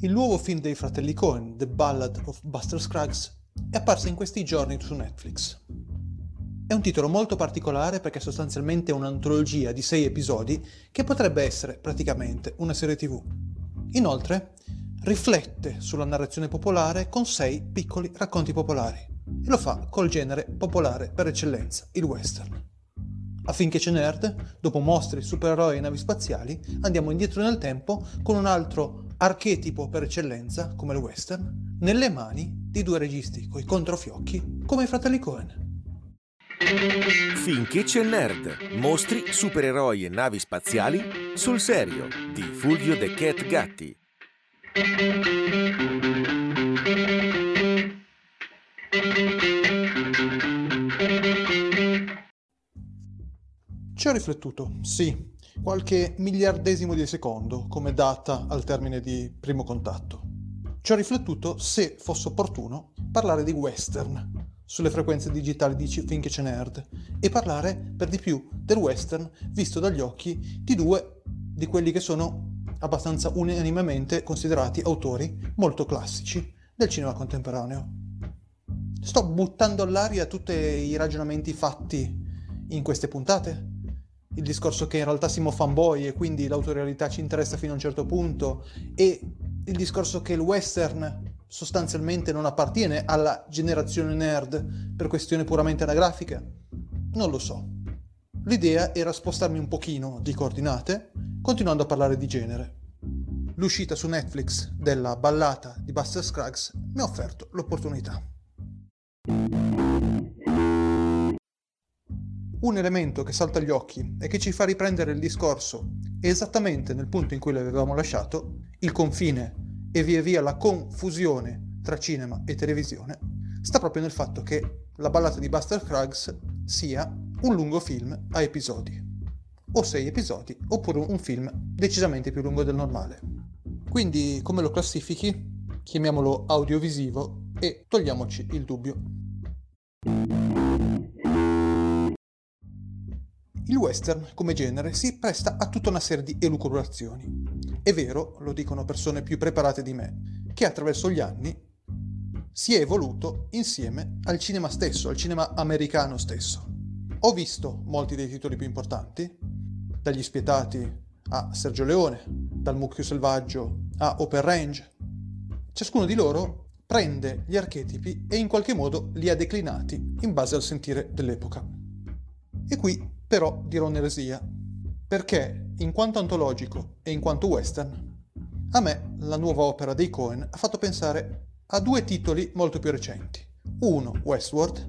Il nuovo film dei fratelli Cohen, The Ballad of Buster Scruggs, è apparso in questi giorni su Netflix. È un titolo molto particolare perché sostanzialmente è un'antologia di sei episodi che potrebbe essere praticamente una serie tv. Inoltre, riflette sulla narrazione popolare con sei piccoli racconti popolari e lo fa col genere popolare per eccellenza, il western. Affinché c'è nerd, dopo mostri, supereroi e navi spaziali, andiamo indietro nel tempo con un altro archetipo per eccellenza, come il western, nelle mani di due registi coi controfiocchi come i fratelli Cohen. Finché c'è nerd, mostri, supereroi e navi spaziali sul serio di Fulvio De Cat Gatti. Ci ho riflettuto, sì, qualche miliardesimo di secondo come data al termine di primo contatto. Ci ho riflettuto se fosse opportuno parlare di western sulle frequenze digitali di Finché c'è nerd e parlare per di più del western visto dagli occhi di due di quelli che sono abbastanza unanimemente considerati autori molto classici del cinema contemporaneo. Sto buttando all'aria tutti i ragionamenti fatti in queste puntate? Il discorso che in realtà siamo fanboy e quindi l'autorialità ci interessa fino a un certo punto e il discorso che il western sostanzialmente non appartiene alla generazione nerd per questioni puramente anagrafiche? Non lo so. L'idea era spostarmi un pochino di coordinate, continuando a parlare di genere. L'uscita su Netflix della ballata di Buster Scruggs mi ha offerto l'opportunità. Un elemento che salta agli occhi e che ci fa riprendere il discorso esattamente nel punto in cui l'avevamo lasciato, il confine e via via la confusione tra cinema e televisione sta proprio nel fatto che la ballata di Buster Scruggs sia un lungo film a episodi, o sei episodi, oppure un film decisamente più lungo del normale. Quindi come lo classifichi? Chiamiamolo audiovisivo e togliamoci il dubbio. Il western, come genere, si presta a tutta una serie di elucubrazioni. È vero, lo dicono persone più preparate di me, che attraverso gli anni si è evoluto insieme al cinema stesso, al cinema americano stesso. Ho visto molti dei titoli più importanti, dagli spietati a Sergio Leone, dal mucchio selvaggio a Open Range. Ciascuno di loro prende gli archetipi e in qualche modo li ha declinati in base al sentire dell'epoca. E qui però dirò un'eresia, perché in quanto antologico e in quanto western, a me la nuova opera dei Cohen ha fatto pensare a due titoli molto più recenti. Uno, Westworld,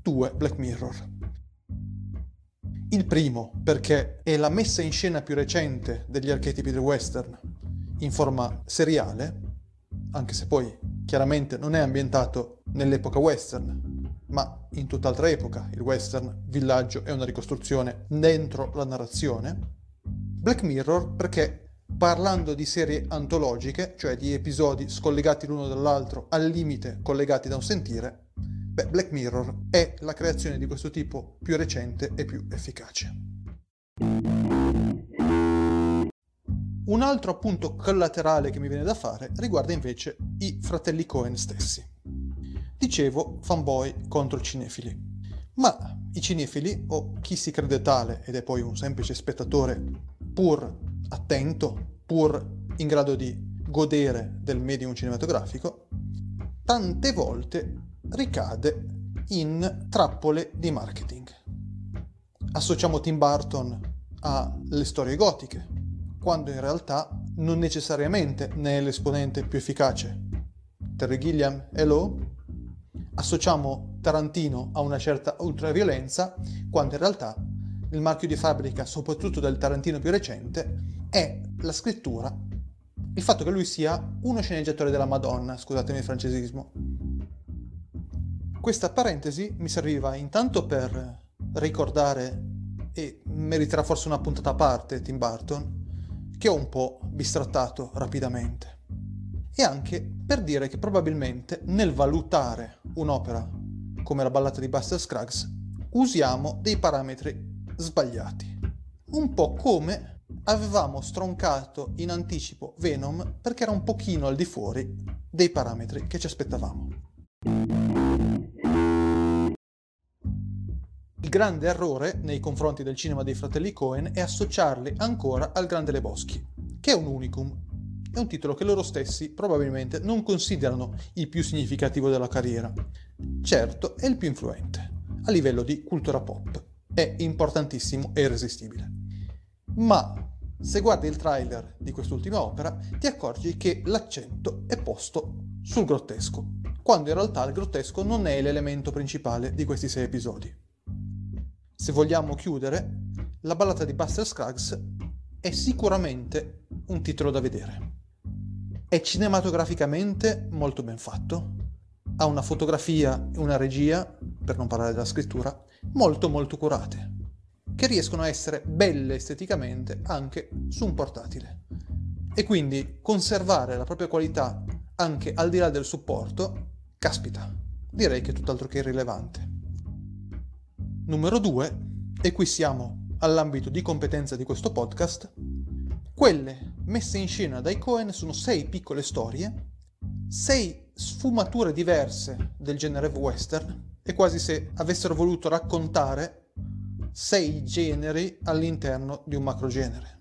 due, Black Mirror. Il primo, perché è la messa in scena più recente degli archetipi del western in forma seriale, anche se poi chiaramente non è ambientato nell'epoca western, ma in tutt'altra epoca, il western villaggio è una ricostruzione dentro la narrazione. Black Mirror perché parlando di serie antologiche, cioè di episodi scollegati l'uno dall'altro, al limite collegati da un sentire, beh, Black Mirror è la creazione di questo tipo più recente e più efficace. Un altro appunto collaterale che mi viene da fare riguarda invece i fratelli Cohen stessi. Dicevo fanboy contro cinefili. Ma i cinefili, o chi si crede tale ed è poi un semplice spettatore pur attento, pur in grado di godere del medium cinematografico, tante volte ricade in trappole di marketing. Associamo Tim Burton alle storie gotiche, quando in realtà non necessariamente ne è l'esponente più efficace. Terry Gilliam, hello? Associamo Tarantino a una certa ultraviolenza, quando in realtà il marchio di fabbrica, soprattutto del Tarantino più recente, è la scrittura, il fatto che lui sia uno sceneggiatore della Madonna, scusatemi il francesismo. Questa parentesi mi serviva intanto per ricordare, e meriterà forse una puntata a parte Tim Burton, che ho un po' bistrattato rapidamente e anche per dire che probabilmente nel valutare un'opera come la ballata di Buster Scruggs usiamo dei parametri sbagliati. Un po' come avevamo stroncato in anticipo Venom perché era un pochino al di fuori dei parametri che ci aspettavamo. Il grande errore nei confronti del cinema dei fratelli Cohen è associarli ancora al Grande Leboschi, che è un unicum. È un titolo che loro stessi probabilmente non considerano il più significativo della carriera. Certo, è il più influente, a livello di cultura pop. È importantissimo e irresistibile. Ma se guardi il trailer di quest'ultima opera, ti accorgi che l'accento è posto sul grottesco, quando in realtà il grottesco non è l'elemento principale di questi sei episodi. Se vogliamo chiudere, la ballata di Buster Scruggs è sicuramente un titolo da vedere. È cinematograficamente molto ben fatto, ha una fotografia e una regia, per non parlare della scrittura, molto molto curate che riescono a essere belle esteticamente anche su un portatile. E quindi conservare la propria qualità anche al di là del supporto, caspita, direi che è tutt'altro che irrilevante. Numero 2, e qui siamo all'ambito di competenza di questo podcast, quelle messe in scena dai Cohen sono sei piccole storie, sei sfumature diverse del genere western, è quasi se avessero voluto raccontare sei generi all'interno di un macrogenere.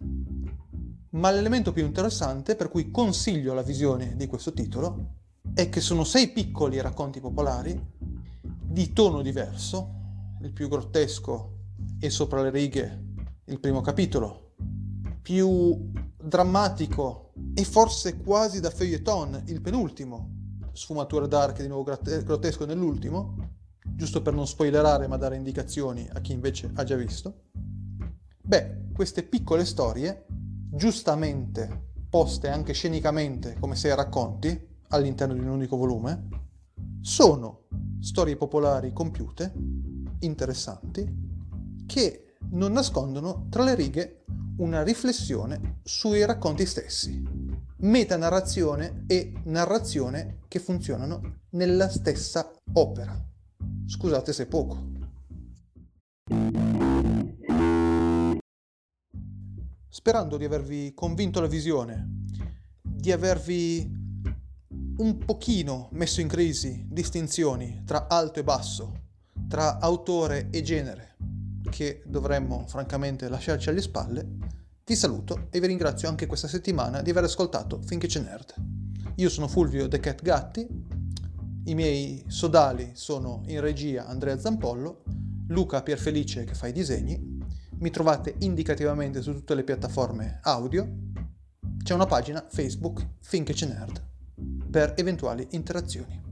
Ma l'elemento più interessante per cui consiglio la visione di questo titolo è che sono sei piccoli racconti popolari di tono diverso, il più grottesco e sopra le righe il primo capitolo, più drammatico e forse quasi da feuilleton il penultimo, sfumatura dark di nuovo grottesco nell'ultimo, giusto per non spoilerare ma dare indicazioni a chi invece ha già visto. Beh, queste piccole storie, giustamente poste anche scenicamente come sei racconti all'interno di un unico volume, sono storie popolari compiute, interessanti, che non nascondono tra le righe una riflessione sui racconti stessi, metanarrazione e narrazione che funzionano nella stessa opera. Scusate se poco. Sperando di avervi convinto la visione, di avervi un pochino messo in crisi distinzioni tra alto e basso, tra autore e genere, che dovremmo francamente lasciarci alle spalle, vi saluto e vi ringrazio anche questa settimana di aver ascoltato Finché c'è nerd. Io sono Fulvio The Cat Gatti i miei sodali sono in regia Andrea Zampollo, Luca Pierfelice che fa i disegni. Mi trovate indicativamente su tutte le piattaforme audio. C'è una pagina Facebook Finché c'è nerd per eventuali interazioni.